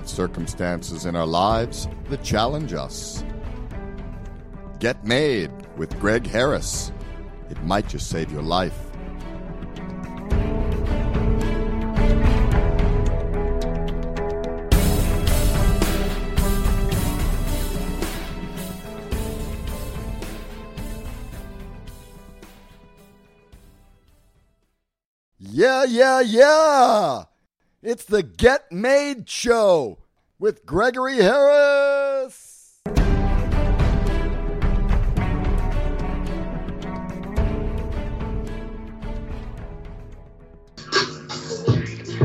Have circumstances in our lives that challenge us. Get Made with Greg Harris. It might just save your life. Yeah, yeah, yeah! It's the Get Made Show with Gregory Harris.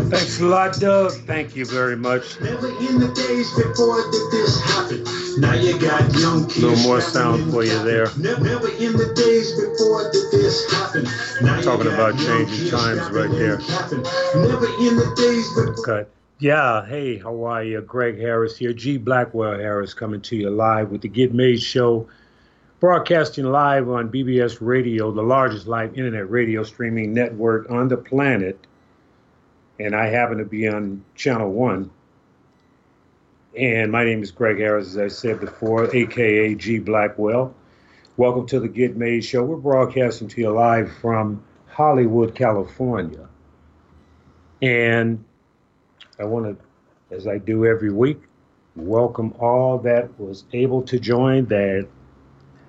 Thanks a lot, Doug. Thank you very much. Never in the days before did this happen. Now you got young kids. A little more sound for you there. Never, in the days before did this happen. Now Talking about changing times right there. Never in the days before. Cut. Yeah, hey, how are you? Greg Harris here. G. Blackwell Harris coming to you live with the Get Made Show, broadcasting live on BBS Radio, the largest live internet radio streaming network on the planet. And I happen to be on Channel 1. And my name is Greg Harris, as I said before, aka G. Blackwell. Welcome to the Get Made Show. We're broadcasting to you live from Hollywood, California. And I want to, as I do every week, welcome all that was able to join that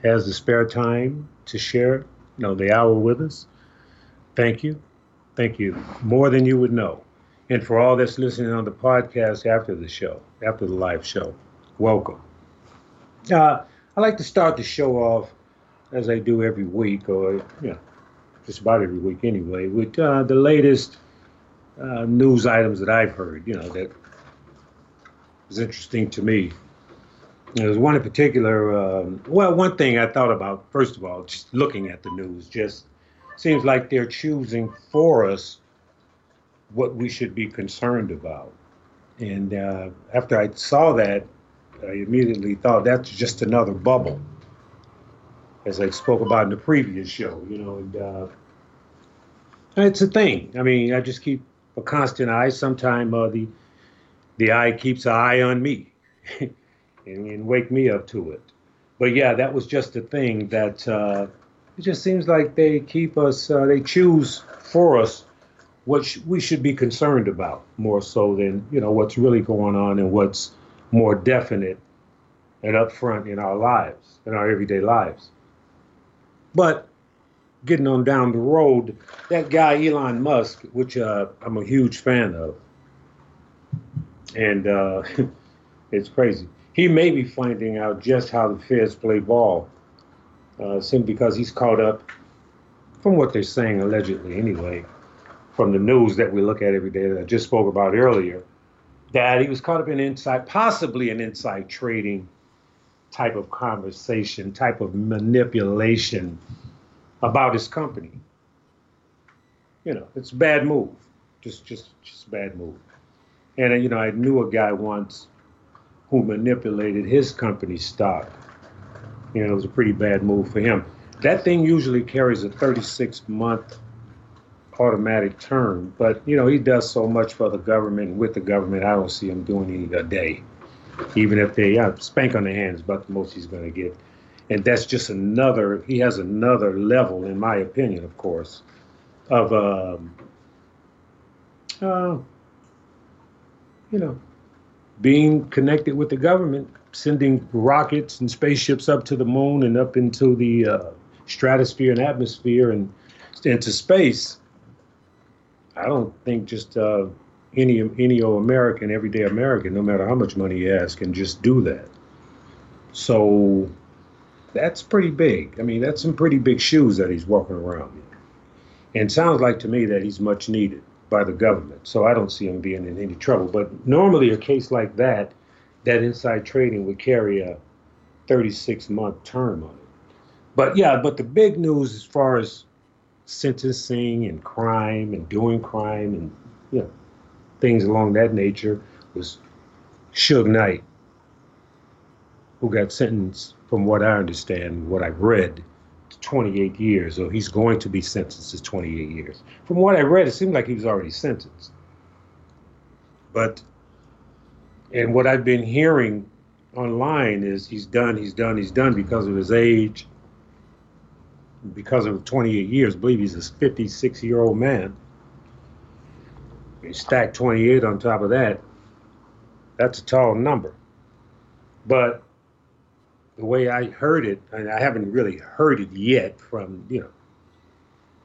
has the spare time to share, you know, the hour with us. Thank you. Thank you. More than you would know. And for all that's listening on the podcast after the show, after the live show, welcome. Uh, I like to start the show off, as I do every week, or, you know, just about every week anyway, with uh, the latest uh, news items that I've heard, you know, that was interesting to me. There's one in particular. Um, well, one thing I thought about first of all, just looking at the news, just seems like they're choosing for us what we should be concerned about. And uh, after I saw that, I immediately thought that's just another bubble, as I spoke about in the previous show. You know, and, uh, and it's a thing. I mean, I just keep a constant eye. Sometime uh, the the eye keeps an eye on me and, and wake me up to it. But yeah, that was just a thing that uh, it just seems like they keep us. Uh, they choose for us what sh- we should be concerned about more so than you know what's really going on and what's more definite and upfront in our lives, in our everyday lives. But getting on down the road, that guy Elon Musk, which uh, I'm a huge fan of, and uh, it's crazy. He may be finding out just how the Feds play ball, uh, simply because he's caught up, from what they're saying allegedly anyway, from the news that we look at every day that I just spoke about earlier, that he was caught up in inside, possibly an inside trading type of conversation, type of manipulation about his company. You know, it's a bad move. Just just just a bad move. And uh, you know, I knew a guy once who manipulated his company stock. You know, it was a pretty bad move for him. That thing usually carries a 36 month automatic term, but you know, he does so much for the government and with the government, I don't see him doing any a day. Even if they yeah, spank on the hands, but the most he's gonna get and that's just another he has another level in my opinion of course of um, uh, you know being connected with the government sending rockets and spaceships up to the moon and up into the uh, stratosphere and atmosphere and into space i don't think just uh, any any old american everyday american no matter how much money he has can just do that so that's pretty big. I mean, that's some pretty big shoes that he's walking around in. And sounds like to me that he's much needed by the government. So I don't see him being in any trouble. But normally, a case like that, that inside trading would carry a 36 month term on it. But yeah, but the big news as far as sentencing and crime and doing crime and you know things along that nature was Suge Knight, who got sentenced from what I understand, what I've read, to 28 years, or he's going to be sentenced to 28 years. From what I read, it seemed like he was already sentenced. But And what I've been hearing online is he's done, he's done, he's done because of his age, because of 28 years. I believe he's a 56 year old man. You stack 28 on top of that, that's a tall number. But the way I heard it, and I haven't really heard it yet from, you know,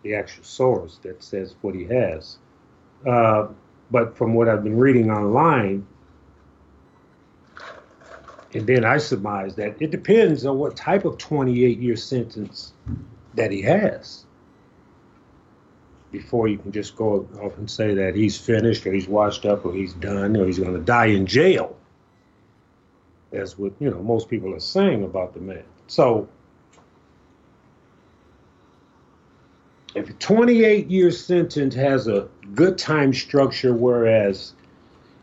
the actual source that says what he has. Uh, but from what I've been reading online, and then I surmise that it depends on what type of 28 year sentence that he has before you can just go off and say that he's finished or he's washed up or he's done or he's going to die in jail. That's what, you know, most people are saying about the man. So if a 28 year sentence has a good time structure, whereas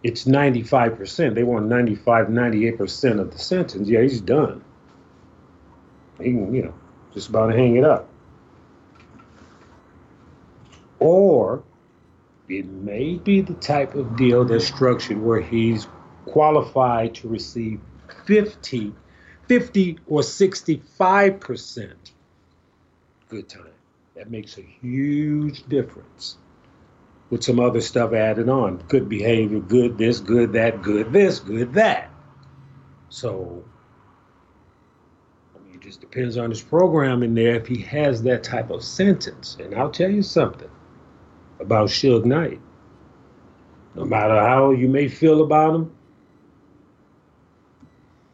it's 95%, they want 95, 98% of the sentence, yeah, he's done. He can, you know, just about to hang it up. Or it may be the type of deal that's structured where he's qualified to receive 50, 50 or 65% good time. That makes a huge difference with some other stuff added on. Good behavior, good this, good that, good this, good that. So, I mean, it just depends on his program in there if he has that type of sentence. And I'll tell you something about Suge Knight. No matter how you may feel about him,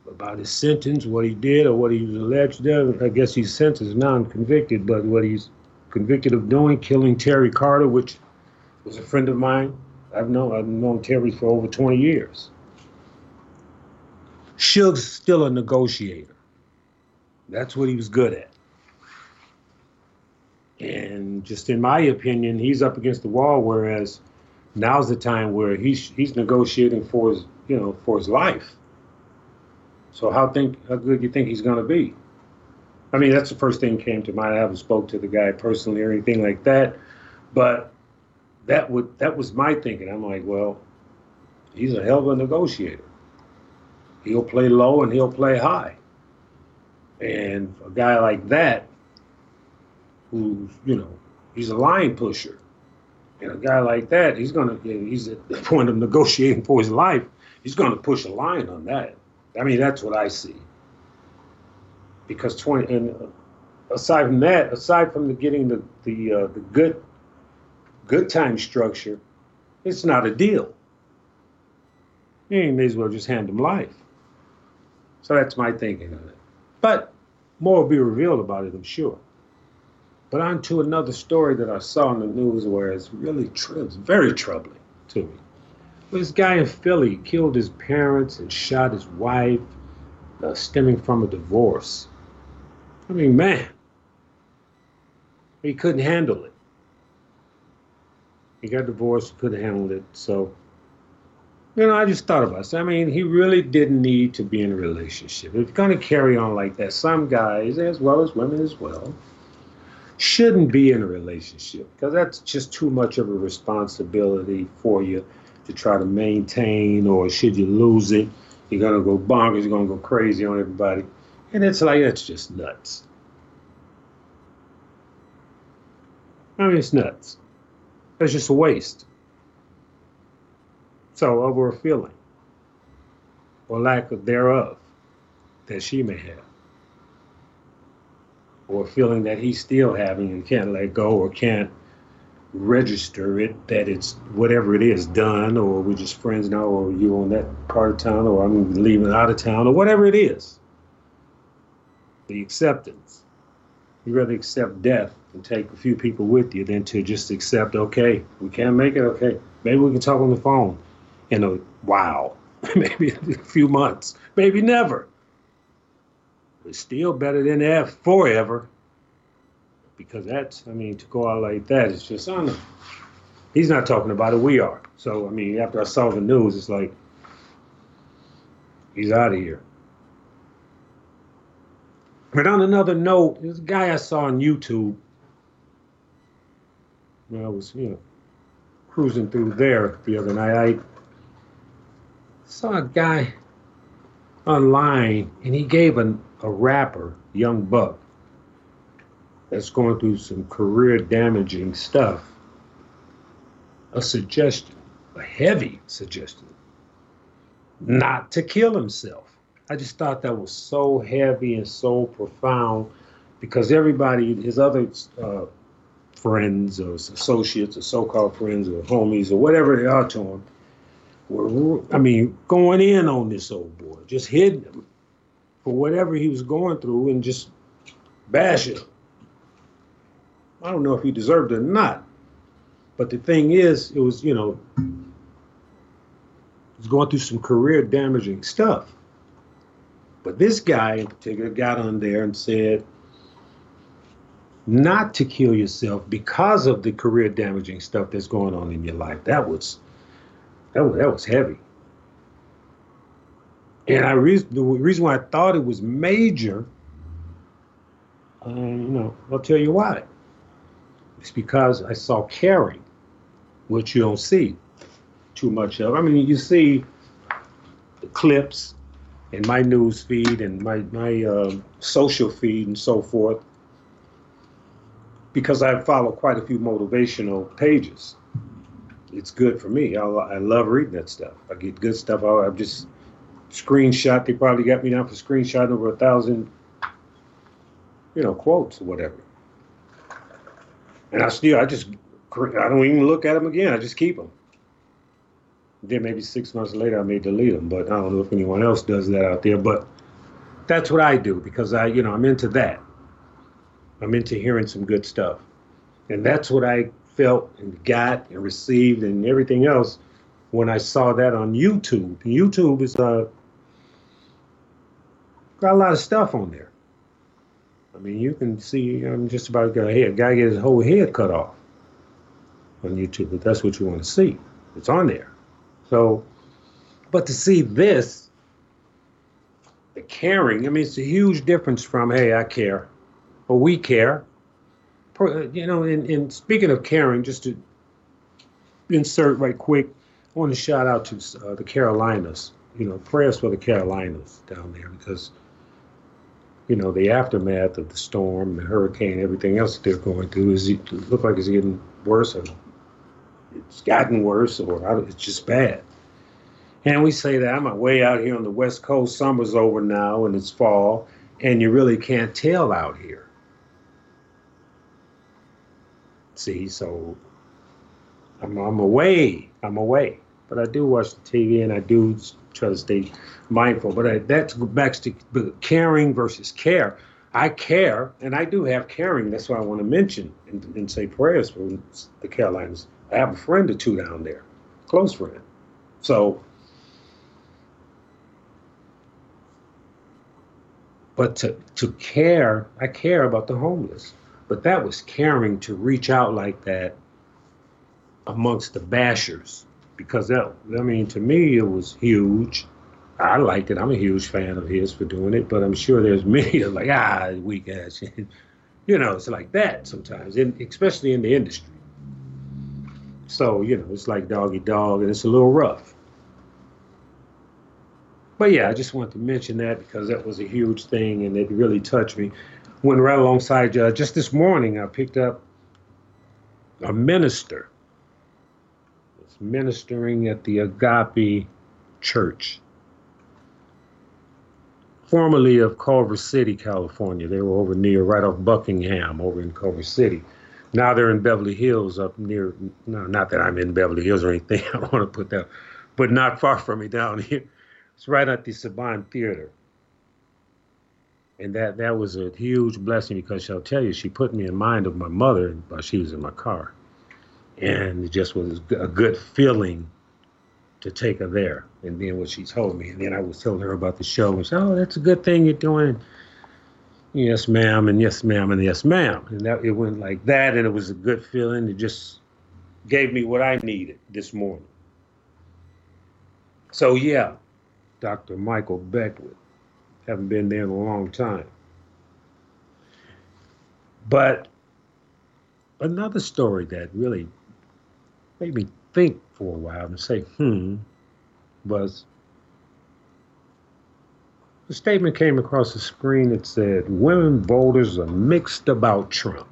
about his sentence, what he did or what he was alleged of, I guess he's sentenced non-convicted, but what he's convicted of doing, killing Terry Carter, which was a friend of mine. I've known I've known Terry for over 20 years. Suge's still a negotiator. That's what he was good at. And just in my opinion, he's up against the wall. Whereas now's the time where he's he's negotiating for his you know for his life. So how think how good you think he's going to be? I mean, that's the first thing came to mind. I haven't spoke to the guy personally or anything like that, but that would that was my thinking. I'm like, well, he's a hell of a negotiator. He'll play low and he'll play high. And a guy like that, who's you know, he's a line pusher, and a guy like that, he's gonna he's at the point of negotiating for his life. He's gonna push a line on that. I mean, that's what I see. Because twenty and aside from that, aside from the getting the the uh, the good good time structure, it's not a deal. You may as well just hand him life. So that's my thinking on it. But more will be revealed about it, I'm sure. But on to another story that I saw in the news where it's really it's very troubling to me. This guy in Philly killed his parents and shot his wife, uh, stemming from a divorce. I mean, man, he couldn't handle it. He got divorced, couldn't handle it. So, you know, I just thought about it. I mean, he really didn't need to be in a relationship. If going to carry on like that, some guys, as well as women as well, shouldn't be in a relationship because that's just too much of a responsibility for you to try to maintain. Or should you lose it, you're going to go bonkers, you're going to go crazy on everybody. And it's like, that's just nuts. I mean, it's nuts. It's just waste. So, over a feeling or lack thereof that she may have, or a feeling that he's still having and can't let go or can't register it that it's whatever it is done, or we're just friends now, or you on that part of town, or I'm leaving out of town, or whatever it is. The acceptance. You rather accept death and take a few people with you than to just accept, okay, we can't make it, okay, maybe we can talk on the phone in a while, maybe a few months, maybe never. But still better than that forever. Because that's, I mean, to go out like that, it's just, I know. He's not talking about it, we are. So, I mean, after I saw the news, it's like, he's out of here. But on another note, this guy I saw on YouTube I was, you know, cruising through there the other night. I saw a guy online and he gave a, a rapper, Young Buck, that's going through some career damaging stuff, a suggestion, a heavy suggestion, not to kill himself. I just thought that was so heavy and so profound because everybody, his other uh, friends or associates or so-called friends or homies or whatever they are to him, were, I mean, going in on this old boy, just hitting him for whatever he was going through and just bashing him. I don't know if he deserved it or not. But the thing is, it was, you know, he's going through some career damaging stuff. But this guy in particular got on there and said not to kill yourself because of the career damaging stuff that's going on in your life. That was that was, that was heavy. And I re- the reason why I thought it was major, uh, you know, I'll tell you why. It's because I saw caring, which you don't see too much of. I mean, you see the clips in my news feed and my my uh, social feed and so forth, because I follow quite a few motivational pages. It's good for me. I, I love reading that stuff. I get good stuff. I, I've just screenshot. They probably got me down for screenshotting over a thousand, you know, quotes or whatever. And I still, I just, I don't even look at them again. I just keep them. Then maybe six months later, I may delete them, but I don't know if anyone else does that out there. But that's what I do because I, you know, I'm into that. I'm into hearing some good stuff, and that's what I felt and got and received and everything else when I saw that on YouTube. YouTube is uh, got a lot of stuff on there. I mean, you can see I'm just about to go, hey, a guy get his whole head cut off on YouTube, but that's what you want to see. It's on there. So, but to see this, the caring, I mean, it's a huge difference from, hey, I care, or we care. You know, and, speaking of caring, just to insert right quick, I want to shout out to uh, the Carolinas. You know, prayers for the Carolinas down there because, you know, the aftermath of the storm, the hurricane, everything else that they're going through is it look like it's getting worse and it's gotten worse or it's just bad. And we say that I'm way out here on the West Coast. Summer's over now and it's fall, and you really can't tell out here. See, so I'm, I'm away. I'm away. But I do watch the TV and I do try to stay mindful. But I, that's back to caring versus care. I care, and I do have caring. That's why I want to mention and, and say prayers for the Carolinas. I have a friend or two down there, close friend. So, but to, to care, I care about the homeless. But that was caring to reach out like that amongst the bashers because that, I mean, to me, it was huge. I liked it. I'm a huge fan of his for doing it, but I'm sure there's many that like, ah, weak ass. you know, it's like that sometimes, and especially in the industry. So, you know, it's like doggy dog and it's a little rough. But yeah, I just wanted to mention that because that was a huge thing and it really touched me. Went right alongside, uh, just this morning, I picked up a minister. It's ministering at the Agape Church, formerly of Culver City, California. They were over near, right off Buckingham, over in Culver City. Now they're in Beverly Hills, up near. No, not that I'm in Beverly Hills or anything. I don't want to put that, but not far from me down here. It's right at the Saban Theater, and that that was a huge blessing because she'll tell you, she put me in mind of my mother while she was in my car, and it just was a good feeling to take her there. And then what she told me, and then I was telling her about the show, and said, "Oh, that's a good thing you're doing." yes ma'am and yes ma'am and yes ma'am. And that it went like that and it was a good feeling. It just gave me what i needed this morning. So yeah dr michael beckwith haven't been there in a long time but another story that really made me think for a while and say hmm was the statement came across the screen that said, Women voters are mixed about Trump.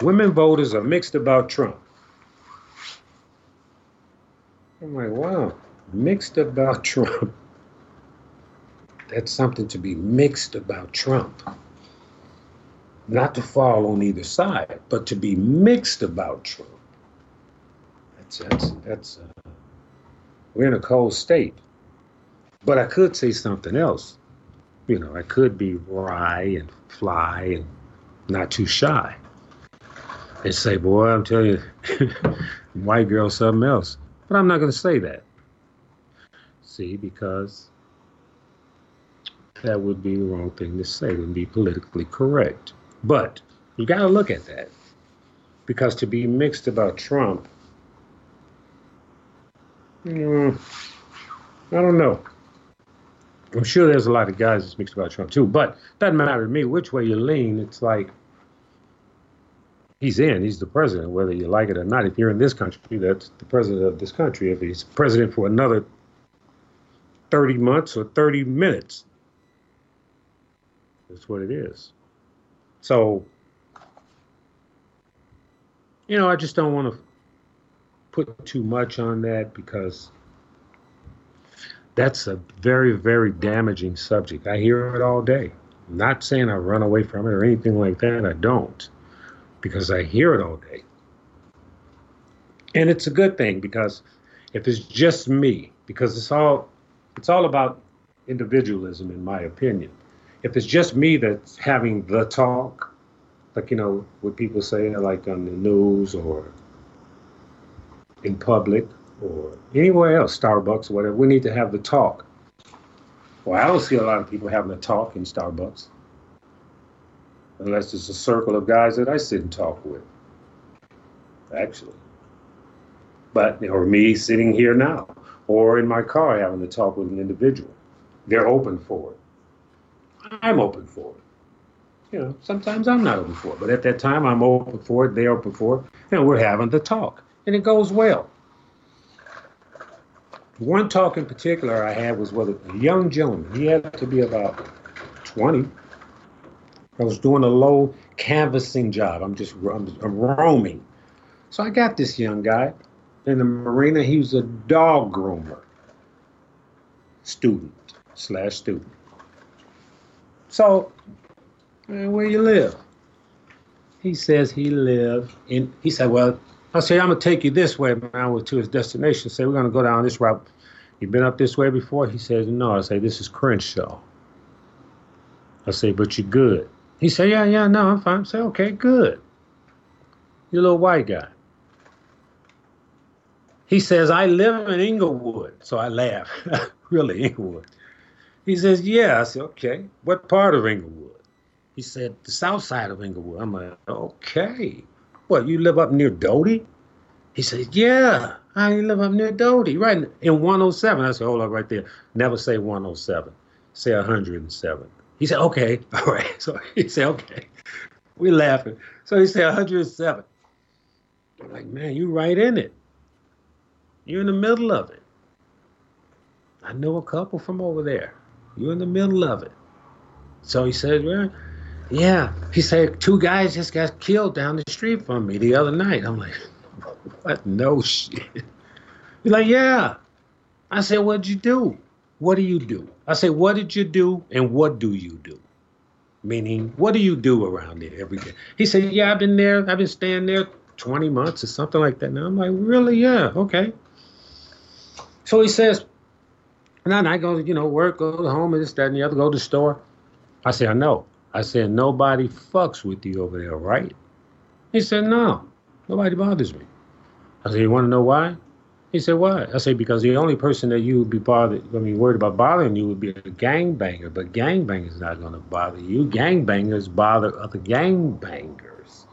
Women voters are mixed about Trump. I'm like, wow, mixed about Trump. That's something to be mixed about Trump. Not to fall on either side, but to be mixed about Trump. That's that's that's. Uh, we're in a cold state. But I could say something else. You know, I could be wry and fly and not too shy. And say, boy, I'm telling you, white girl something else. But I'm not going to say that. See, because that would be the wrong thing to say. Would be politically correct. But you got to look at that. Because to be mixed about Trump, mm, I don't know. I'm sure there's a lot of guys that's mixed about Trump too, but doesn't matter to me which way you lean. It's like he's in, he's the president, whether you like it or not. If you're in this country, that's the president of this country. If he's president for another 30 months or 30 minutes, that's what it is. So, you know, I just don't want to put too much on that because that's a very, very damaging subject. I hear it all day. I'm not saying I run away from it or anything like that. I don't, because I hear it all day. And it's a good thing because if it's just me, because it's all it's all about individualism in my opinion. If it's just me that's having the talk, like you know what people say like on the news or in public, or anywhere else, Starbucks whatever, we need to have the talk. Well, I don't see a lot of people having a talk in Starbucks, unless it's a circle of guys that I sit and talk with, actually. But, or me sitting here now, or in my car having a talk with an individual. They're open for it. I'm open for it. You know, sometimes I'm not open for it, but at that time I'm open for it, they're open for it, and we're having the talk. And it goes well. One talk in particular I had was with a young gentleman. He had to be about 20. I was doing a low canvassing job. I'm just I'm, I'm roaming. So I got this young guy in the marina. He was a dog groomer student slash student. So, where you live? He says he lived in. He said, well, I say, I'm gonna take you this way, man, to his destination. Say, we're gonna go down this route. You been up this way before? He says, No. I say, This is Crenshaw. I say, But you're good. He said, Yeah, yeah, no, I'm fine. I say, Okay, good. You're a little white guy. He says, I live in Inglewood. So I laugh. really, Inglewood. He says, Yeah. I said, Okay. What part of Inglewood? He said, The south side of Inglewood. I'm like, Okay. What, you live up near Doty? He said, Yeah, I live up near Doty, right in 107. I said, Hold up right there. Never say 107. Say 107. He said, Okay, all right. So he said, Okay. We're laughing. So he said 107. I'm like, man, you right in it. You're in the middle of it. I know a couple from over there. You're in the middle of it. So he says, well, yeah. He said, two guys just got killed down the street from me the other night. I'm like, what? No shit. He's like, yeah. I said, what'd you do? What do you do? I said, what did you do and what do you do? Meaning, what do you do around there every day? He said, yeah, I've been there. I've been staying there 20 months or something like that. Now I'm like, really? Yeah, okay. So he says, and then I go, you know, work, go to home, and this, that, and the other, go to the store. I said, I know. I said, nobody fucks with you over there, right? He said, no, nobody bothers me. I said, you want to know why? He said, why? I said, because the only person that you would be bothered, I mean, worried about bothering you would be a gangbanger, but gangbangers not going to bother you. Gangbangers bother other gangbangers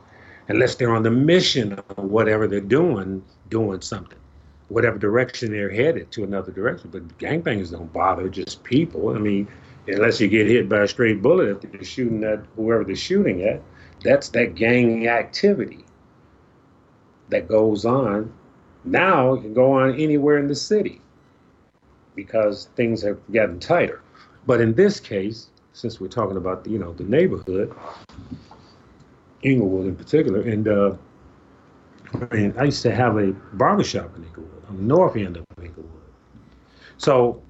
unless they're on the mission of whatever they're doing, doing something, whatever direction they're headed to another direction. But gangbangers don't bother just people. I mean, unless you get hit by a stray bullet if they're shooting at whoever they're shooting at. That's that gang activity that goes on. Now it can go on anywhere in the city. because things have gotten tighter. But in this case, since we're talking about you know the neighborhood, Inglewood in particular, and uh, I, used to have a barbershop in Inglewood on the north end of Inglewood. So,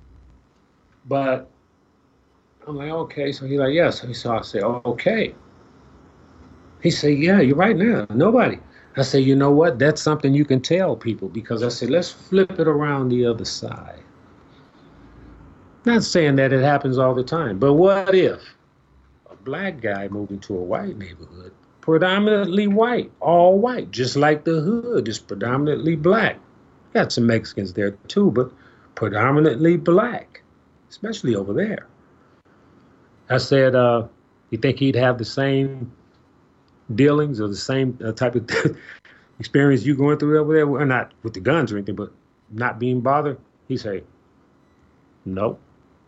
but I'm like, okay. So he's like, yes. So I say, okay. He said, yeah, you're right now. Nobody. I say, you know what? That's something you can tell people because I said, let's flip it around the other side. Not saying that it happens all the time, but what if a black guy moving to a white neighborhood, predominantly white, all white, just like the hood is predominantly black. Got some Mexicans there too, but predominantly black, especially over there. I said, uh, you think he'd have the same dealings or the same uh, type of experience you going through over there? Well, not with the guns or anything, but not being bothered? He say, no.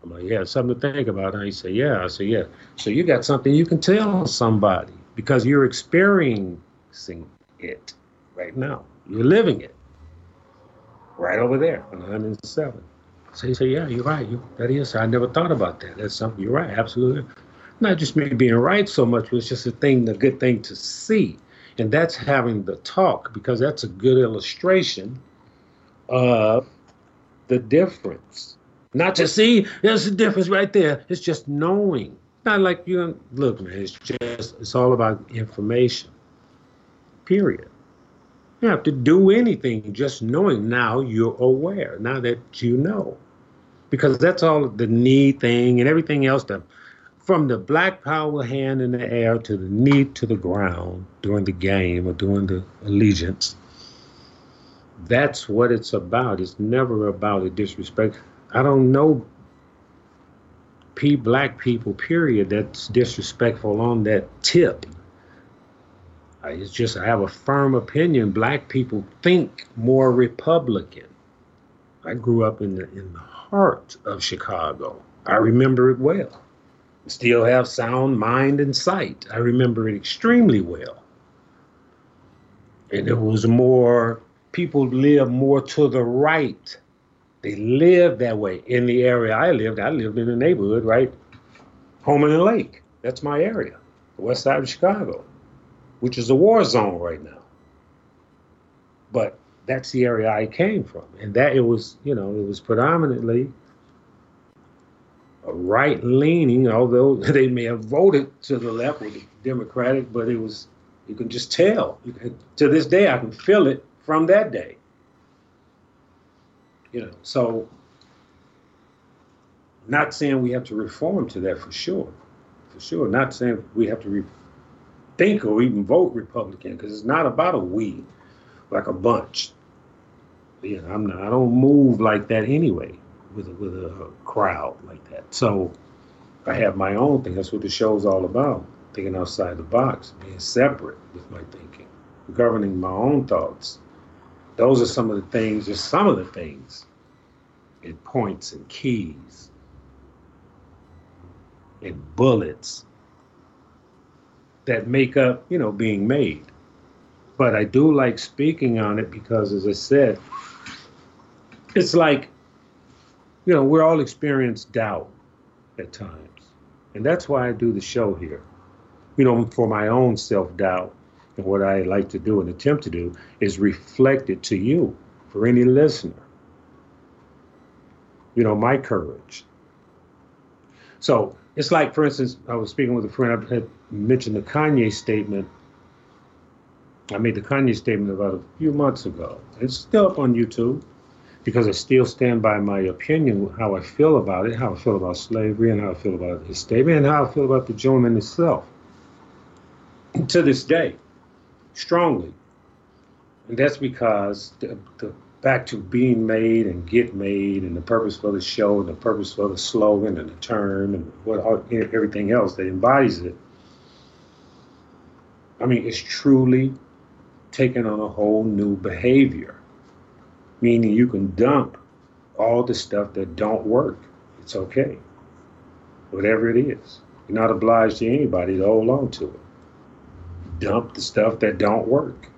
I'm like, yeah, something to think about. And he said, yeah. I said, yeah. So you got something you can tell somebody because you're experiencing it right now. You're living it right over there on 107. So he said, yeah, you're right. You, that is, I never thought about that. That's something, you're right, absolutely. Not just me being right so much, but it's just a thing, a good thing to see. And that's having the talk because that's a good illustration of the difference. Not to see, there's a difference right there. It's just knowing. Not like you look, man, it's just, it's all about information. Period. You have to do anything just knowing now you're aware, now that you know. Because that's all the knee thing and everything else that from the black power hand in the air to the knee to the ground during the game or during the allegiance. That's what it's about. It's never about a disrespect. I don't know p black people period that's disrespectful on that tip it's just I have a firm opinion. Black people think more Republican. I grew up in the in the heart of Chicago. I remember it well. Still have sound mind and sight. I remember it extremely well. And it was more people live more to the right. They lived that way. In the area I lived, I lived in a neighborhood, right? Homan and Lake. That's my area, the west side of Chicago which is a war zone right now. But that's the area I came from, and that it was, you know, it was predominantly right leaning, although they may have voted to the left with the Democratic, but it was, you can just tell. Can, to this day, I can feel it from that day. You know, so not saying we have to reform to that for sure, for sure. Not saying we have to re- think or even vote Republican because it's not about a we, like a bunch. You know, I'm not. I don't move like that anyway with a, with a crowd like that. So I have my own thing. That's what the show's all about. Thinking outside the box, being separate with my thinking, governing my own thoughts. Those are some of the things, just some of the things, and points and keys and bullets that make up, you know, being made. But I do like speaking on it because, as I said, it's like, you know, we're all experience doubt at times. And that's why I do the show here. You know, for my own self doubt. And what I like to do and attempt to do is reflect it to you, for any listener. You know, my courage. So it's like, for instance, I was speaking with a friend. I had mentioned the Kanye statement. I made the Kanye statement about a few months ago. It's still up on YouTube because I still stand by my opinion, how I feel about it, how I feel about slavery, and how I feel about his statement, and how I feel about the gentleman itself. to this day, strongly. And that's because the, the back to being made and get made and the purpose for the show and the purpose for the slogan and the term and what everything else that embodies it. I mean, it's truly taken on a whole new behavior, meaning you can dump all the stuff that don't work. It's okay, whatever it is. You're not obliged to anybody to hold on to it. Dump the stuff that don't work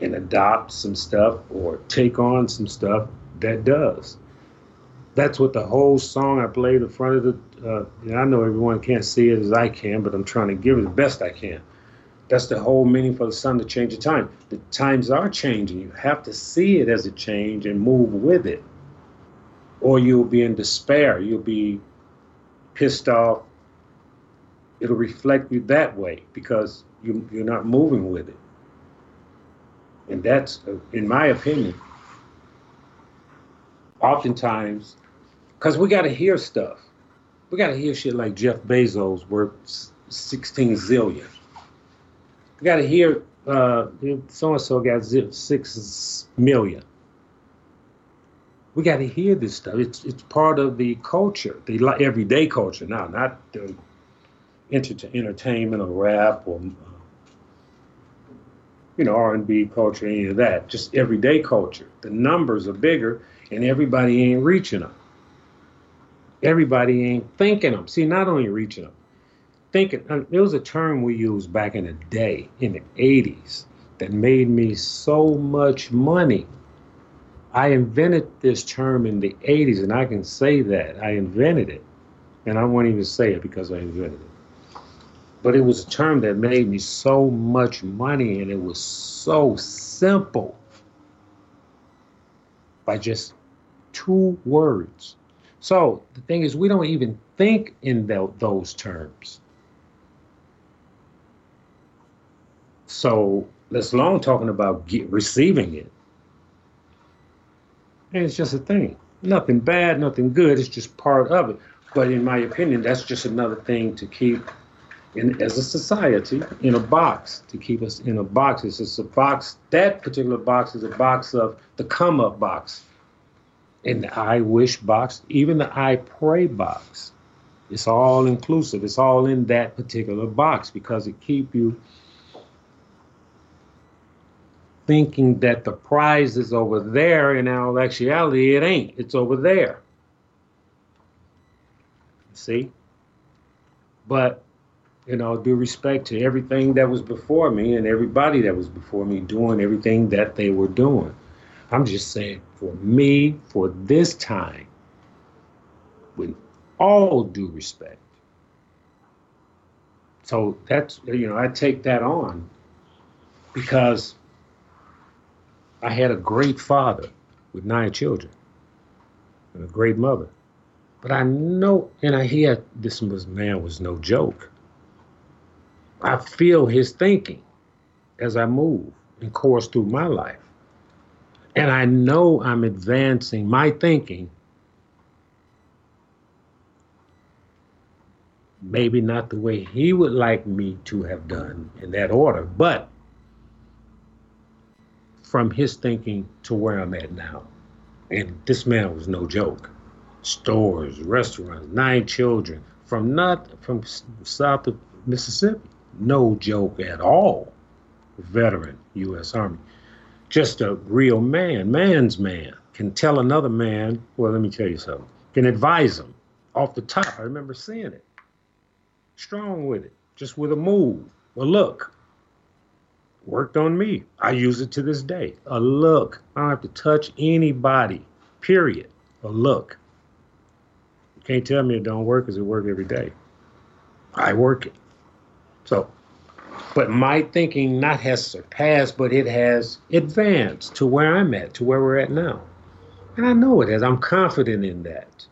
and adopt some stuff or take on some stuff that does. that's what the whole song I played in front of the. Uh, I know everyone can't see it as I can, but I'm trying to give it the best I can. That's the whole meaning for the sun to change the time. The times are changing. You have to see it as a change and move with it, or you'll be in despair. You'll be pissed off. It'll reflect you that way because you, you're not moving with it. And that's, in my opinion, oftentimes, because we got to hear stuff. We got to hear shit like Jeff Bezos worth 16 zillion. We uh, got to hear so and so got six million. We got to hear this stuff. It's it's part of the culture, the everyday culture now, not the enter- entertainment or rap or you know R&B culture, any of that. Just everyday culture. The numbers are bigger, and everybody ain't reaching them. Everybody ain't thinking them. See, not only reaching them, thinking. Uh, there was a term we used back in the day, in the '80s, that made me so much money. I invented this term in the 80s, and I can say that. I invented it. And I won't even say it because I invented it but it was a term that made me so much money and it was so simple by just two words. So the thing is, we don't even think in the, those terms. So let's long talking about get, receiving it. And it's just a thing. Nothing bad, nothing good. It's just part of it. But in my opinion, that's just another thing to keep in, as a society in a box to keep us in a box. It's just a box. That particular box is a box of the come up box, and the I wish box, even the I pray box. It's all inclusive. It's all in that particular box because it keep you thinking that the prize is over there, in all actuality, it ain't. It's over there. See? But you know, due respect to everything that was before me and everybody that was before me doing everything that they were doing. I'm just saying, for me, for this time, with all due respect. So that's, you know, I take that on because I had a great father with nine children and a great mother. But I know, and I hear this was man was no joke. I feel his thinking as I move and course through my life. And I know I'm advancing my thinking, maybe not the way he would like me to have done in that order, but from his thinking to where I'm at now. And this man was no joke. Stores, restaurants, nine children from not from south of Mississippi no joke at all. Veteran, U.S. Army. Just a real man, man's man, can tell another man, well, let me tell you something, can advise him off the top. I remember seeing it. Strong with it, just with a move, a look. Worked on me. I use it to this day. A look. I don't have to touch anybody, period. A look. You can't tell me it don't work because it works every day. I work it. So, but my thinking not has surpassed, but it has advanced to where I'm at, to where we're at now. And I know it has. I'm confident in that.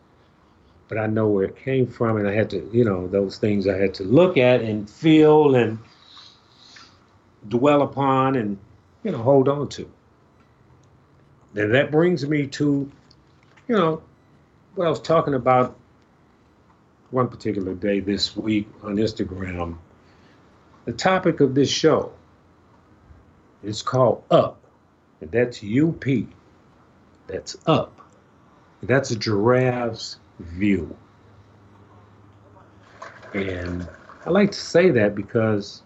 But I know where it came from, and I had to, you know, those things I had to look at and feel and dwell upon and, you know, hold on to. And that brings me to, you know, what I was talking about one particular day this week on Instagram the topic of this show is called Up, and that's UP. That's up. That's a giraffe's view. And I like to say that because,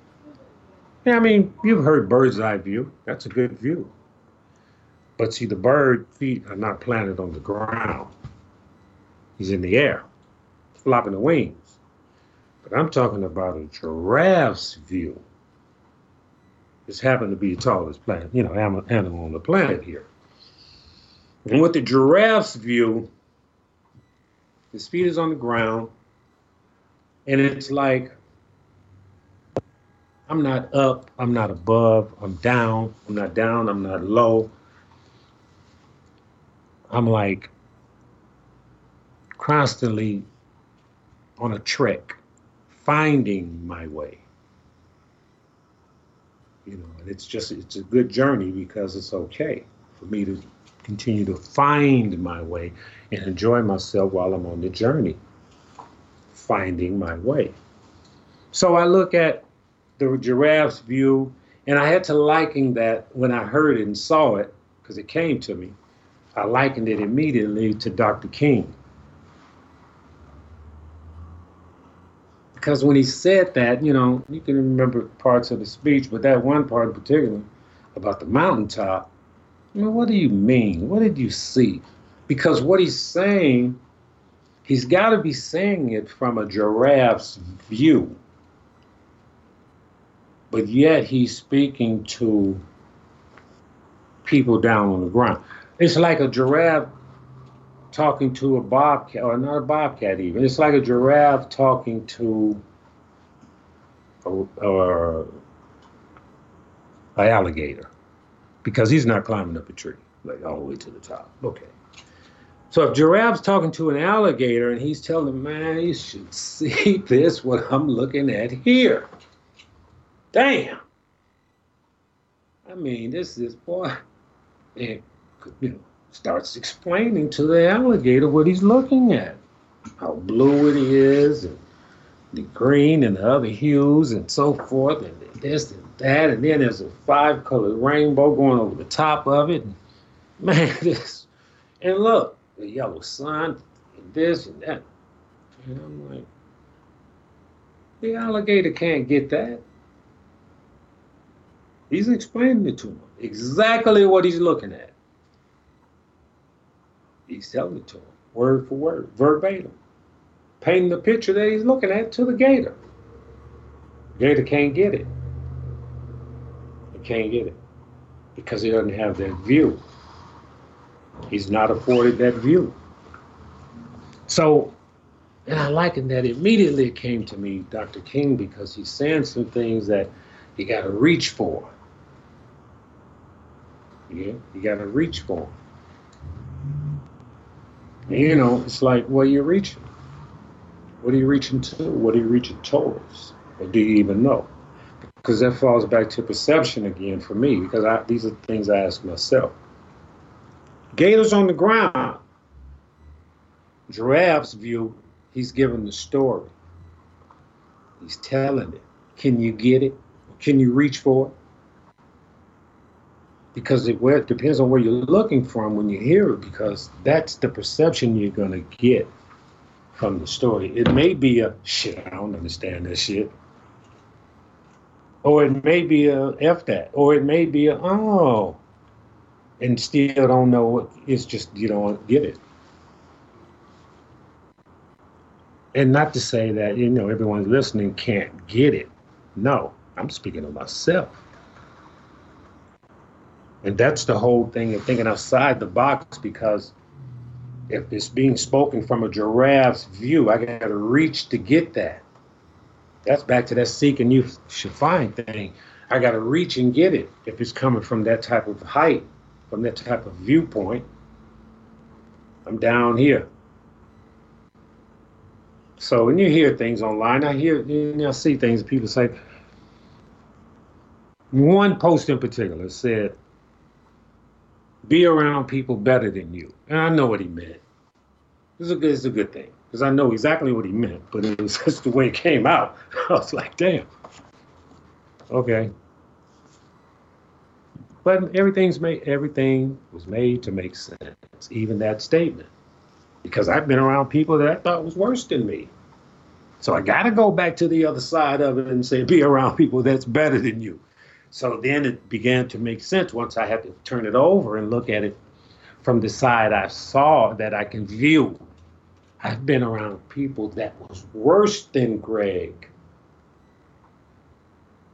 yeah, I mean, you've heard bird's eye view. That's a good view. But see, the bird feet are not planted on the ground. He's in the air, flopping the wings. But I'm talking about a giraffe's view. This happened to be the tallest planet, you know, animal on the planet here. And with the giraffe's view, His feet is on the ground, and it's like I'm not up, I'm not above, I'm down, I'm not down, I'm not low. I'm like constantly on a trek, finding my way. You know, and it's just it's a good journey because it's okay for me to continue to find my way and enjoy myself while I'm on the journey, finding my way. So I look at the giraffe's view, and I had to liken that when I heard it and saw it, because it came to me. I likened it immediately to Dr. King. Because when he said that, you know, you can remember parts of the speech, but that one part in particular about the mountaintop, I mean, what do you mean? What did you see? Because what he's saying, he's got to be saying it from a giraffe's view. But yet he's speaking to people down on the ground. It's like a giraffe talking to a bobcat, or not a bobcat even. It's like a giraffe talking to an alligator because he's not climbing up a tree like all the way to the top. Okay. So if giraffe's talking to an alligator and he's telling him, man, you should see this, what I'm looking at here. Damn. I mean, this is boy. And you know, starts explaining to the alligator what he's looking at, how blue it is, and the green and the other hues and so forth, and this and that, and then there's a five-colored rainbow going over the top of it. Man, this, and look, the yellow sun, and this and that. And I'm like, the alligator can't get that. He's explaining it to him exactly what he's looking at. He's telling it to him, word for word, verbatim, painting the picture that he's looking at to the gator. Gator can't get it. He can't get it because he doesn't have that view. He's not afforded that view. So, and I liken that immediately it came to me, Dr. King, because he's saying some things that you got to reach for. Yeah, you got to reach for. You know, it's like, what are you reaching? What are you reaching to? What are you reaching towards? Or do you even know? Because that falls back to perception again for me, because I, these are things I ask myself. Gators on the ground. Giraffe's view, he's giving the story. He's telling it. Can you get it? Can you reach for it? Because it, where, depends on where you're looking from when you hear it, because that's the perception you're going to get from the story. It may be a shit, I don't understand that shit. Or it may be a F that. Or it may be a oh. And still don't know what it's just you don't get it. And not to say that, you know, everyone listening can't get it. No, I'm speaking of myself. And that's the whole thing of thinking outside the box because if it's being spoken from a giraffe's view, I got to reach to get that. That's back to that seek and you should find thing. I got to reach and get it if it's coming from that type of height, from that type of viewpoint. I'm down here. So when you hear things online, I hear, you know, I see things, people say, one post in particular said, be around people better than you. And I know what he meant. It's a good, it's a good thing because I know exactly what he meant, but it was just the way it came out. I was like, damn. Okay. But everything's made. Everything was made to make sense, even that statement, because I've been around people that I thought was worse than me. So I got to go back to the other side of it and say, be around people that's better than you. So then it began to make sense once I had to turn it over and look at it from the side I saw that I can view. I've been around people that was worse than Greg.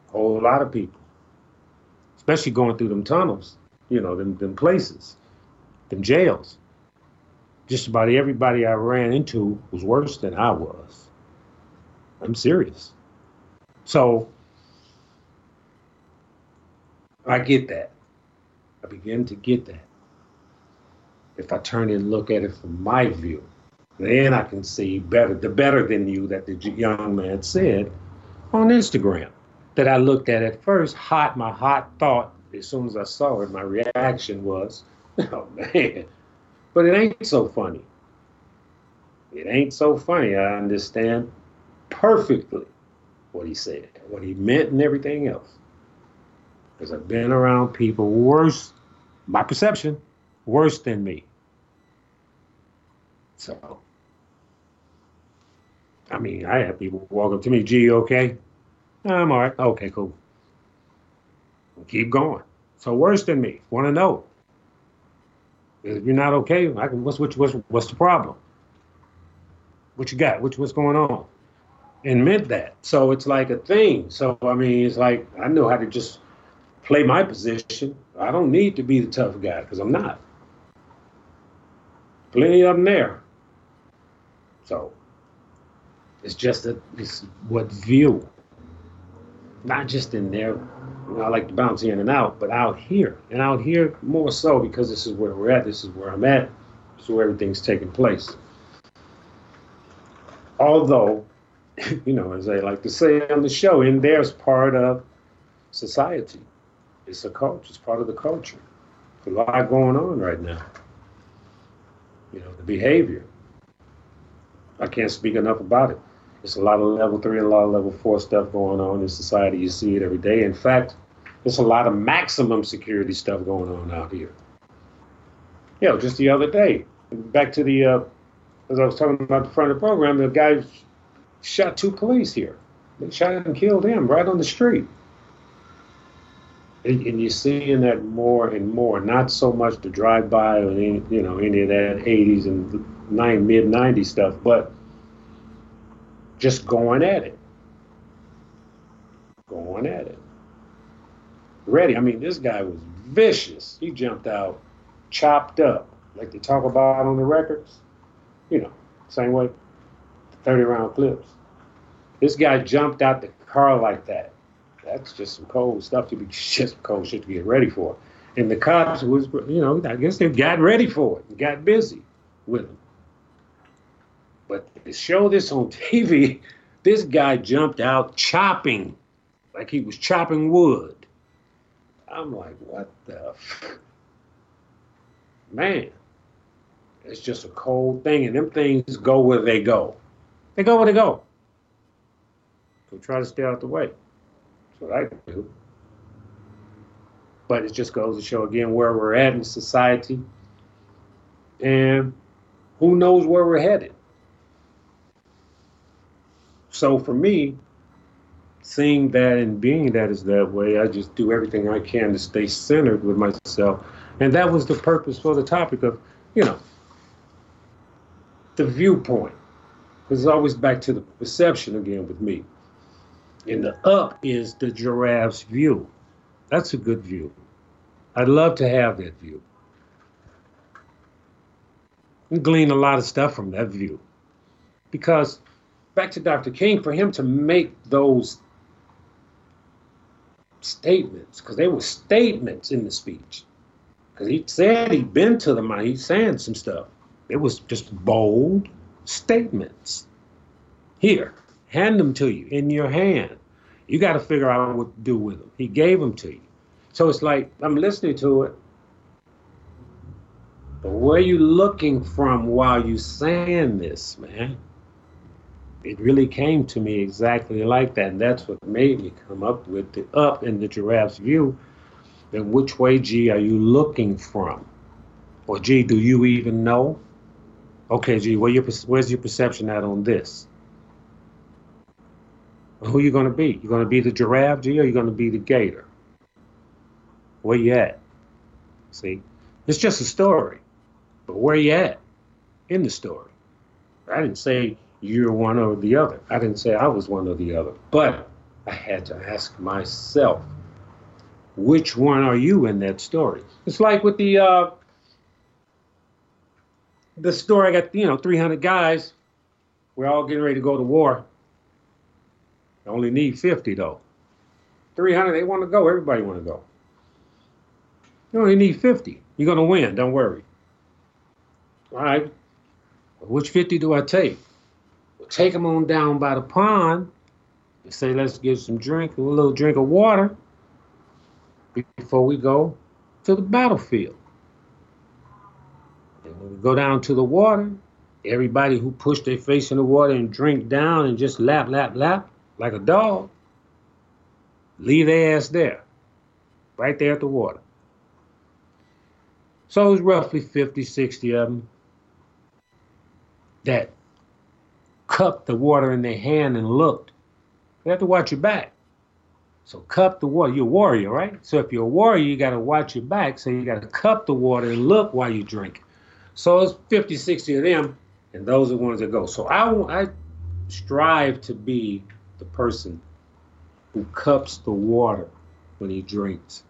A whole lot of people, especially going through them tunnels, you know, them, them places, them jails. just about everybody I ran into was worse than I was. I'm serious. So I get that. I begin to get that. If I turn and look at it from my view, then I can see better, the better than you that the young man said on Instagram that I looked at at first, hot, my hot thought, as soon as I saw it, my reaction was, oh man, but it ain't so funny. It ain't so funny. I understand perfectly what he said, what he meant, and everything else. Because I've been around people worse, my perception, worse than me. So, I mean, I have people walk up to me, G, okay? I'm all right. Okay, cool. Keep going. So worse than me. Want to know? If you're not okay, I can, what's, what's, what's, the problem? What you got? What's going on? And meant that. So it's like a thing. So, I mean, it's like I know how to just play my position. I don't need to be the tough guy because I'm not. Plenty of them there. So it's just that it's what view not just in there. You know, I like to bounce in and out, but out here, and out here more so because this is where we're at. This is where I'm at. This is where everything's taking place. Although, you know, as I like to say on the show, in there's part of society. It's a culture. It's part of the culture. There's a lot going on right now. You know, the behavior. I can't speak enough about it. There's a lot of level three and a lot of level four stuff going on in society. You see it every day. In fact, there's a lot of maximum security stuff going on out here. You know, just the other day, back to the, uh, as I was talking about the front of the program, the guy shot two police here. They shot and killed him right on the street. And, and you're seeing that more and more. Not so much the drive-by or any, you know any of that 80s and nine mid 90s stuff, but just going at it. Going at it. Ready. I mean, this guy was vicious. He jumped out, chopped up, like they talk about on the records. You know, same way, 30 round clips. This guy jumped out the car like that. That's just some cold stuff to be just cold shit to get ready for. And the cops was, you know, I guess they got ready for it and got busy with him. But to show this on TV, this guy jumped out chopping, like he was chopping wood. I'm like, what the? F-? Man, it's just a cold thing, and them things go where they go. They go where they go. So try to stay out the way. What I do. But it just goes to show again where we're at in society, and who knows where we're headed. So for me, seeing that and being that is that way, I just do everything I can to stay centered with myself. And that was the purpose for the topic of, you know, the viewpoint. Because it's always back to the perception again with me. And the up is the giraffe's view. That's a good view. I'd love to have that view. And glean a lot of stuff from that view. Because back to Dr. King, for him to make those statements, because they were statements in the speech, because he said he'd been to them, he's saying some stuff. It was just bold statements. Here, hand them to you in your hand. You got to figure out what to do with them. He gave them to you. So it's like I'm listening to it. But where are you looking from while you saying this, man? it really came to me exactly like that. And that's what made me come up with the up in the giraffe's view. Then which way, G, are you looking from? Or G, do you even know? Okay, G, where your, where's your perception at on this? Who you going to be? You going to be the giraffe, G, or you going to be the gator? Where you at? See, it's just a story, but where you at in the story? I didn't say you're one or the other. I didn't say I was one or the other, but I had to ask myself, which one are you in that story? It's like with the uh, the store, I got, you know, 300 guys. We're all getting ready to go to war. Only need 50, though. 300, they want to go. Everybody want to go. You only need 50. You're going to win. Don't worry. All right. Which 50 do I take? Well, take them on down by the pond and say, let's get some drink, a little drink of water before we go to the battlefield. And when we go down to the water, everybody who pushed their face in the water and drink down and just lap, lap, lap like a dog, leave their ass there, right there at the water. So it was roughly 50, 60 of them that cupped the water in their hand and looked. You have to watch your back. So cup the water. You're a warrior, right? So if you're a warrior, you got to watch your back. So you got to cup the water and look while you drink. So it's 50, 60 of them, and those are the ones that go. So I, I strive to be the person who cups the water when he drinks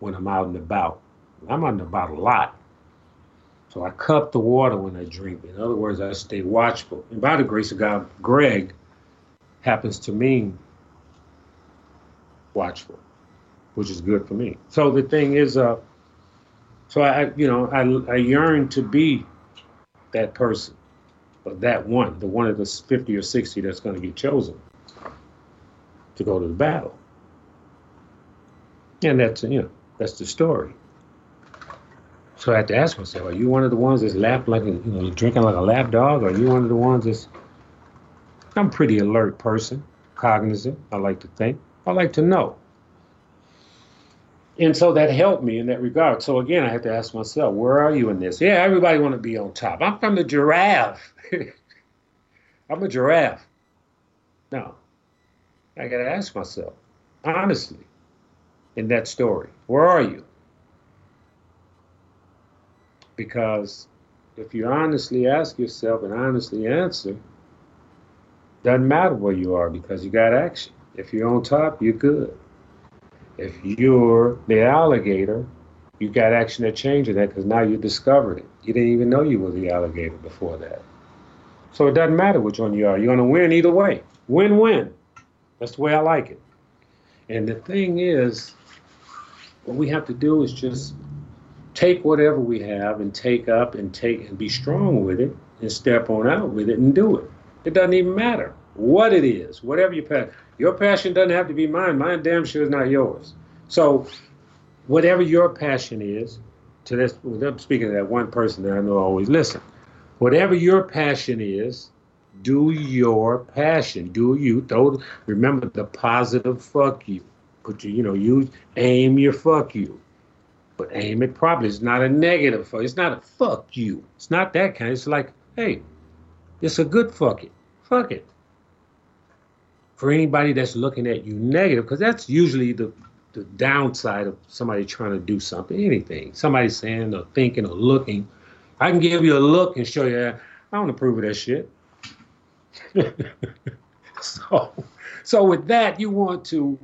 when I'm out and about. I'm out and about a lot. So I cup the water when I drink. In other words, I stay watchful. And by the grace of God, Greg happens to mean watchful, which is good for me. So the thing is, uh, so I, you know, I, I yearn to be that person, or that one, the one of the 50 or 60 that's going to get chosen to go to the battle. And that's, you know, that's the story. So I had to ask myself, are you one of the ones that's lap like, a, you know, drinking like a lap dog? Or are you one of the ones that's, I'm a pretty alert person, cognizant, I like to think. I like to know. And so that helped me in that regard. So again, I had to ask myself, where are you in this? Yeah, everybody want to be on top. I'm from the giraffe. I'm a giraffe. No, I got to ask myself, honestly, in that story, where are you? Because if you honestly ask yourself and honestly answer, doesn't matter where you are because you got action. If you're on top, you're good. If you're the alligator, you got action that changes that because now you discovered it. You didn't even know you were the alligator before that. So it doesn't matter which one you are. You're going to win either way. Win win. That's the way I like it. And the thing is, what we have to do is just take whatever we have and take up and take and be strong with it and step on out with it and do it. It doesn't even matter what it is, whatever your passion. Your passion doesn't have to be mine. Mine damn sure is not yours. So, whatever your passion is, to this, I'm speaking to that one person that I know always listen. Whatever your passion is, do your passion. Do you throw? Remember the positive fuck you. Put you, you know, you aim your fuck you, but aim it properly. It's not a negative fuck. It's not a fuck you. It's not that kind. It's like, hey, it's a good fuck it. Fuck it for anybody that's looking at you negative, because that's usually the, the downside of somebody trying to do something, anything. Somebody saying or thinking or looking. I can give you a look and show you, I don't approve of that shit. so, so with that, you want to,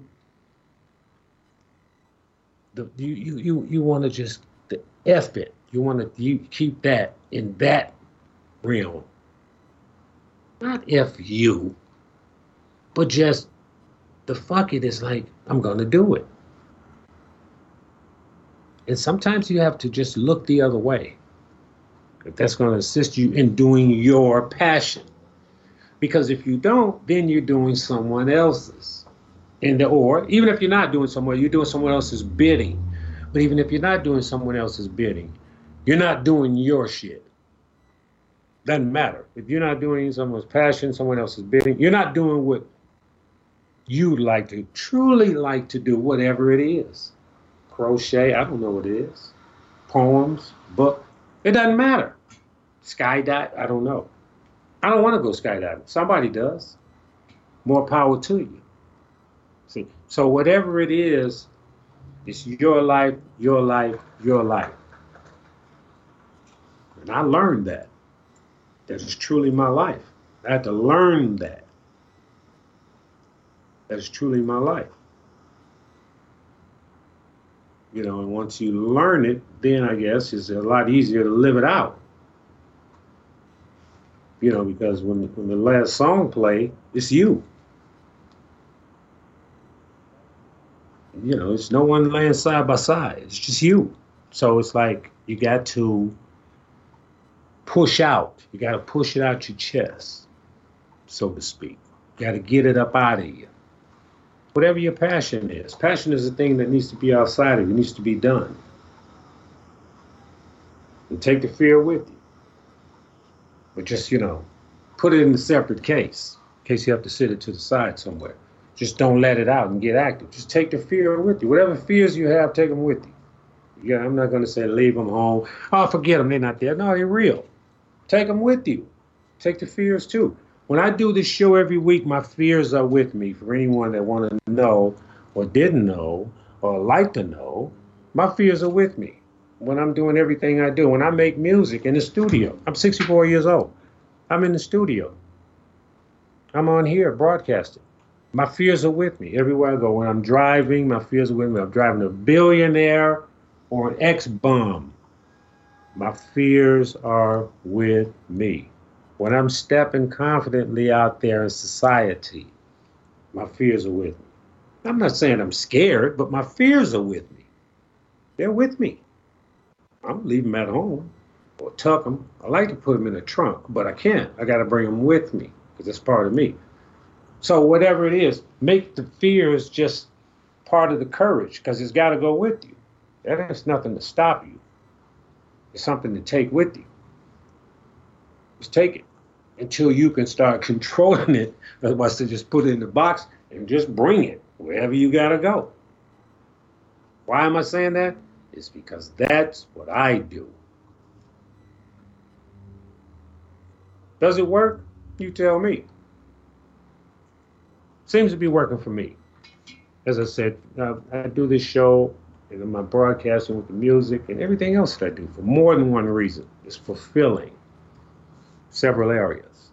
the, you, you, you, you want to just the F it. You want to you keep that in that realm. Not F you but just the fuck it is like, I'm to do it. And sometimes you have to just look the other way. If that's going to assist you in doing your passion. Because if you don't, then you're doing someone else's. And or even if you're not doing someone, you're doing someone else's bidding. But even if you're not doing someone else's bidding, you're not doing your shit. Doesn't matter. If you're not doing someone's passion, someone else's bidding, you're not doing what you like to truly like to do whatever it is. Crochet, I don't know what it is. Poems, book, it doesn't matter. Skydive, I don't know. I don't want to go skydiving. Somebody does. More power to you. See, so whatever it is, it's your life, your life, your life. And I learned that. That is truly my life. I had to learn that. That's truly my life. You know, and once you learn it, then I guess it's a lot easier to live it out. You know, because when when the last song play, it's you. You know, it's no one laying side by side. It's just you. So it's like you got to push out. You got to push it out your chest, so to speak. You got to get it up out of you. Whatever your passion is. Passion is a thing that needs to be outside of you, It needs to be done. And take the fear with you. But just, you know, put it in a separate case, in case you have to sit it to the side somewhere. Just don't let it out and get active. Just take the fear with you. Whatever fears you have, take them with you. Yeah, I'm not going to say leave them home. Oh, forget them. They're not there. No, they're real. Take them with you. Take the fears too. When I do this show every week, my fears are with me. For anyone that want to know or didn't know or like to know, my fears are with me when I'm doing everything I do. When I make music in the studio, I'm 64 years old. I'm in the studio. I'm on here broadcasting. My fears are with me everywhere I go. When I'm driving, my fears are with me. I'm driving a billionaire or an ex bum. My fears are with me. When I'm stepping confidently out there in society, my fears are with me. I'm not saying I'm scared, but my fears are with me. They're with me. I don't leave them at home or tuck them. I like to put them in a trunk, but I can't. I got to bring them with me because it's part of me. So whatever it is, make the fears just part of the courage because it's got to go with you. That is nothing to stop you. It's something to take with you. Just take it until you can start controlling it. Otherwise, to just put it in the box and just bring it wherever you got to go. Why am I saying that? It's because that's what I do. Does it work? You tell me. Seems to be working for me. As I said, uh, I do this show and my broadcasting with the music and everything else that I do for more than one reason. It's fulfilling several areas.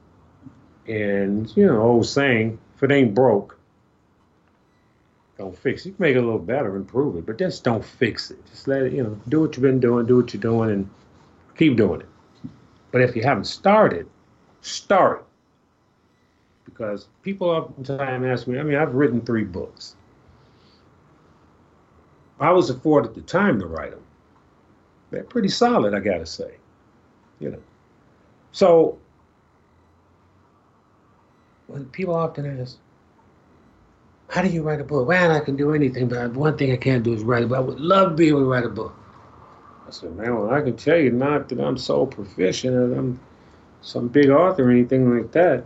And, you know, old saying, if it ain't broke, don't fix it. You can make it a little better, improve it, but just don't fix it. Just let it, you know, do what you've been doing, do what you're doing, and keep doing it. But if you haven't started, start. Because people oftentimes ask me, I mean, I've written three books. I was afforded the time to write them. They're pretty solid, I gotta say. You know. So when people often ask, how do you write a book? Well, I can do anything, but one thing I can't do is write a book. I would love to be able to write a book. I said, man, well, I can tell you not that I'm so proficient and I'm some big author or anything like that.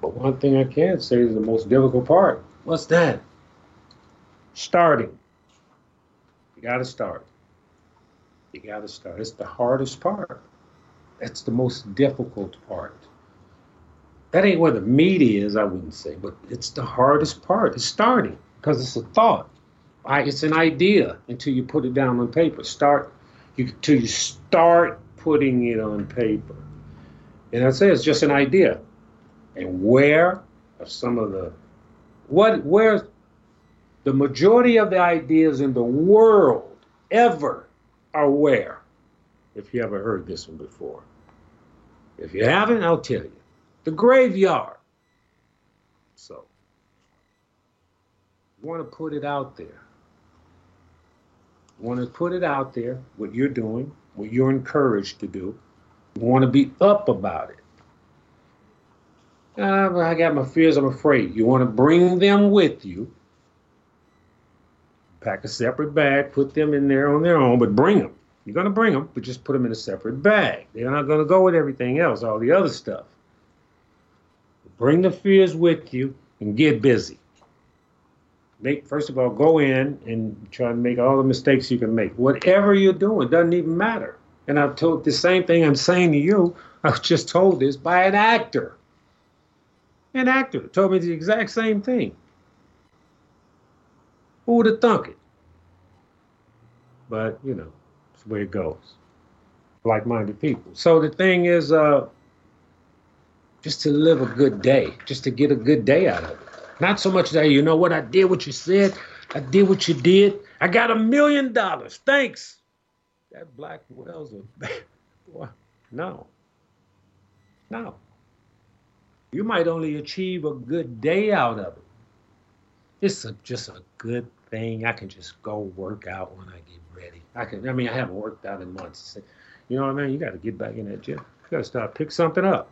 But one thing I can say is the most difficult part. What's that? Starting. You got to start. You got to start. It's the hardest part. That's the most difficult part. That ain't where the meat is, I wouldn't say, but it's the hardest part. It's starting because it's a thought. I, it's an idea until you put it down on paper. Start you till you start putting it on paper. And I say it's just an idea. And where are some of the what where the majority of the ideas in the world ever are where? If you ever heard this one before. If you haven't, I'll tell you. The graveyard. So, want to put it out there. Want to put it out there, what you're doing, what you're encouraged to do. Want to be up about it. Uh, I got my fears, I'm afraid. You want to bring them with you. Pack a separate bag, put them in there on their own, but bring them. You're going to bring them, but just put them in a separate bag. They're not going to go with everything else, all the other stuff. Bring the fears with you and get busy. Make first of all, go in and try to make all the mistakes you can make. Whatever you're doing doesn't even matter. And I've told the same thing I'm saying to you. I was just told this by an actor. An actor told me the exact same thing. Who would have thunk it? But you know, it's the way it goes. Like-minded people. So the thing is, uh, just to live a good day, just to get a good day out of it. Not so much that, you know what, I did what you said, I did what you did, I got a million dollars, thanks. That black whale's a, no. No. You might only achieve a good day out of it. It's a, just a good thing. I can just go work out when I get ready. I can. I mean, I haven't worked out in months. You know what I mean? You got to get back in that gym. You got to start pick something up.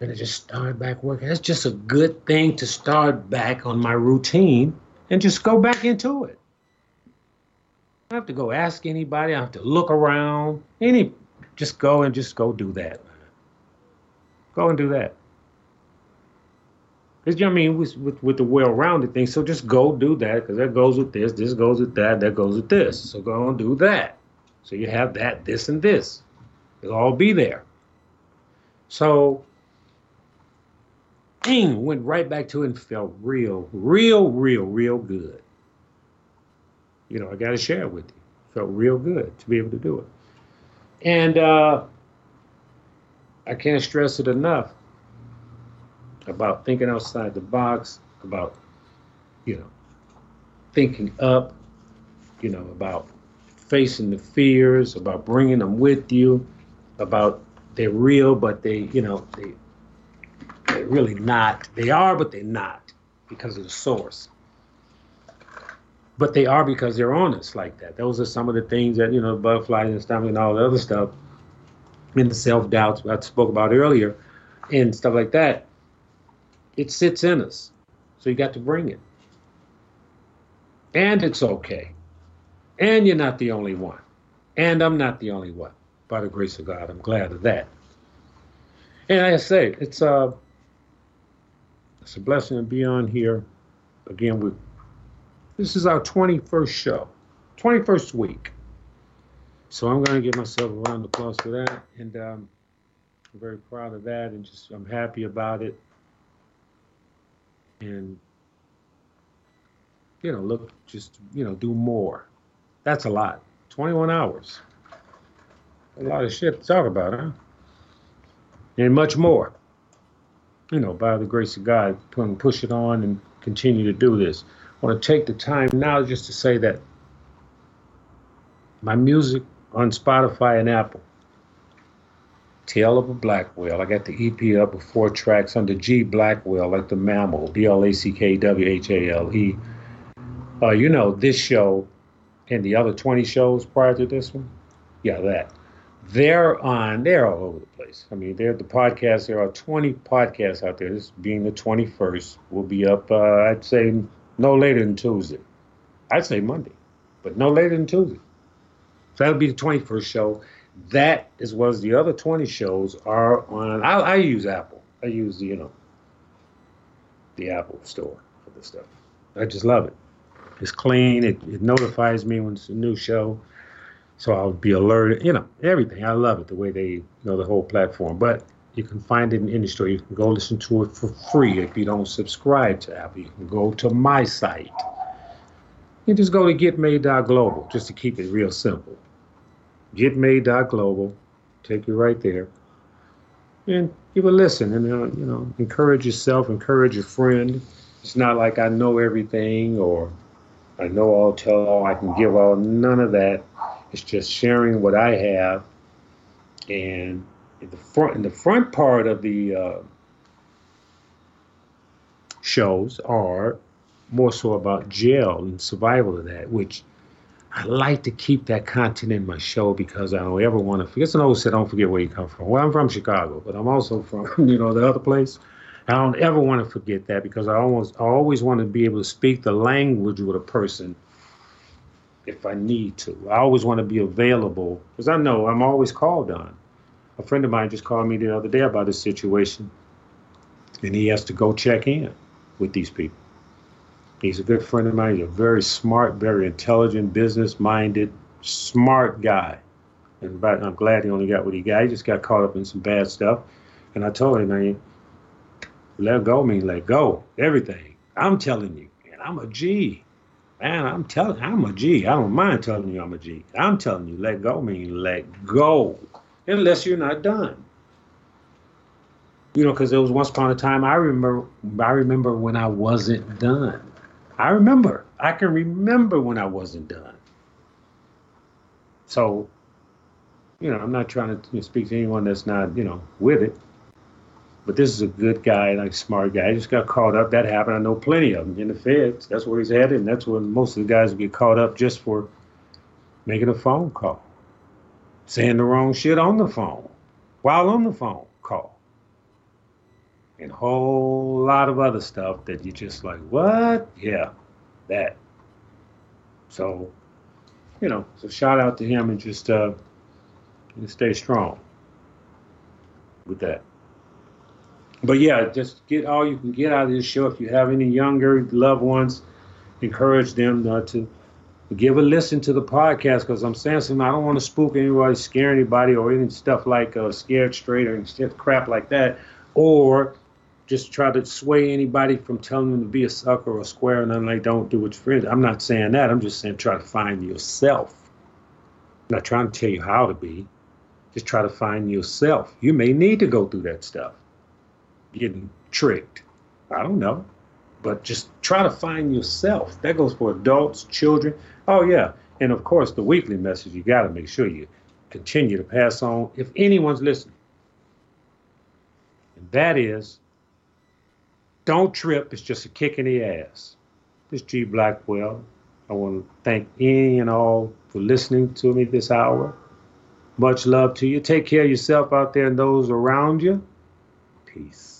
And just start back working. That's just a good thing to start back on my routine and just go back into it. I don't have to go ask anybody. I don't have to look around. Any, just go and just go do that. Go and do that. Because you know I mean with, with, with the well-rounded thing. So just go do that because that goes with this, this goes with that, that goes with this. So go and do that. So you have that, this, and this. It'll all be there. So ding, went right back to it and felt real, real, real, real good. You know, I got to share it with you. Felt real good to be able to do it. And uh, I can't stress it enough about thinking outside the box, about, you know, thinking up, you know, about facing the fears, about bringing them with you, about they're real, but they, you know, they, they're really not. They are, but they're not because of the source. But they are because they're honest like that. Those are some of the things that, you know, butterflies and stomach and all the other stuff, and the self doubts I spoke about earlier, and stuff like that. It sits in us. So you got to bring it. And it's okay. And you're not the only one. And I'm not the only one. By the grace of God, I'm glad of that. And I say, it's uh, it's a blessing to be on here. Again, we this is our 21st show, 21st week. So I'm going to give myself a round of applause for that. And um, I'm very proud of that and just I'm happy about it. And, you know, look, just, you know, do more. That's a lot. 21 hours. A lot of shit to talk about, huh? And much more. You know, by the grace of God, to push it on and continue to do this. I want to take the time now just to say that my music on Spotify and Apple, Tale of a Black Whale. I got the EP up with four tracks under G Black Whale, like the mammal, B L A C K W H A L E. Uh, you know, this show and the other 20 shows prior to this one, yeah, that. They're on, they're all over the place. I mean, they're the podcasts, there are 20 podcasts out there. This being the 21st, will be up, uh, I'd say, no later than Tuesday. I'd say Monday, but no later than Tuesday. So that'll be the 21st show. That, as well as the other 20 shows, are on. I, I use Apple. I use, the, you know, the Apple store for this stuff. I just love it. It's clean. It, it notifies me when it's a new show. So I'll be alerted, you know, everything. I love it, the way they, you know, the whole platform. But you can find it in any store. You can go listen to it for free if you don't subscribe to Apple. You can go to my site. You just go to getmade.global just to keep it real simple. Getmade.global, take you right there. And give a listen and, uh, you know, encourage yourself, encourage your friend. It's not like I know everything or I know all, tell all, I can give all, none of that. It's just sharing what I have and in the front in the front part of the uh, shows are more so about jail and survival of that, which I like to keep that content in my show because I don't ever want to forget. An old say, don't forget where you come from. Well, I'm from Chicago, but I'm also from, you know, the other place. I don't ever want to forget that because I almost, I always want to be able to speak the language with a person if I need to. I always want to be available because I know I'm always called on a friend of mine just called me the other day about a situation, and he has to go check in with these people. He's a good friend of mine. He's a very smart, very intelligent, business-minded, smart guy. And I'm glad he only got what he got. He just got caught up in some bad stuff. And I told him, man, let go mean let go. Everything. I'm telling you, and I'm a G. Man, I'm telling I'm a G. I don't mind telling you I'm a G. I'm telling you, let go mean let go unless you're not done. You know, because there was once upon a time I remember I remember when I wasn't done. I remember. I can remember when I wasn't done. So, you know, I'm not trying to speak to anyone that's not, you know, with it. But this is a good guy, like smart guy. He just got caught up. That happened. I know plenty of them in the feds. That's where he's headed, and that's where most of the guys get caught up just for making a phone call, saying the wrong shit on the phone, while on the phone call, and a whole lot of other stuff that you just like, what? Yeah, that. So, you know, so shout out to him and just uh, and stay strong with that. But yeah, just get all you can get out of this show. If you have any younger loved ones, encourage them uh, to give a listen to the podcast because I'm saying something. I don't want to spook anybody, scare anybody, or any stuff like uh, scared straight or stuff crap like that, or just try to sway anybody from telling them to be a sucker or a square and I'm like, don't do what friends. I'm not saying that. I'm just saying try to find yourself. I'm not trying to tell you how to be. Just try to find yourself. You may need to go through that stuff getting tricked. I don't know. But just try to find yourself. That goes for adults, children. Oh, yeah. And of course, the weekly message, you got to make sure you continue to pass on if anyone's listening. And that is don't trip. It's just a kick in the ass. This G Black Whale. I want to thank any and all for listening to me this hour. Much love to you. Take care of yourself out there and those around you. Peace.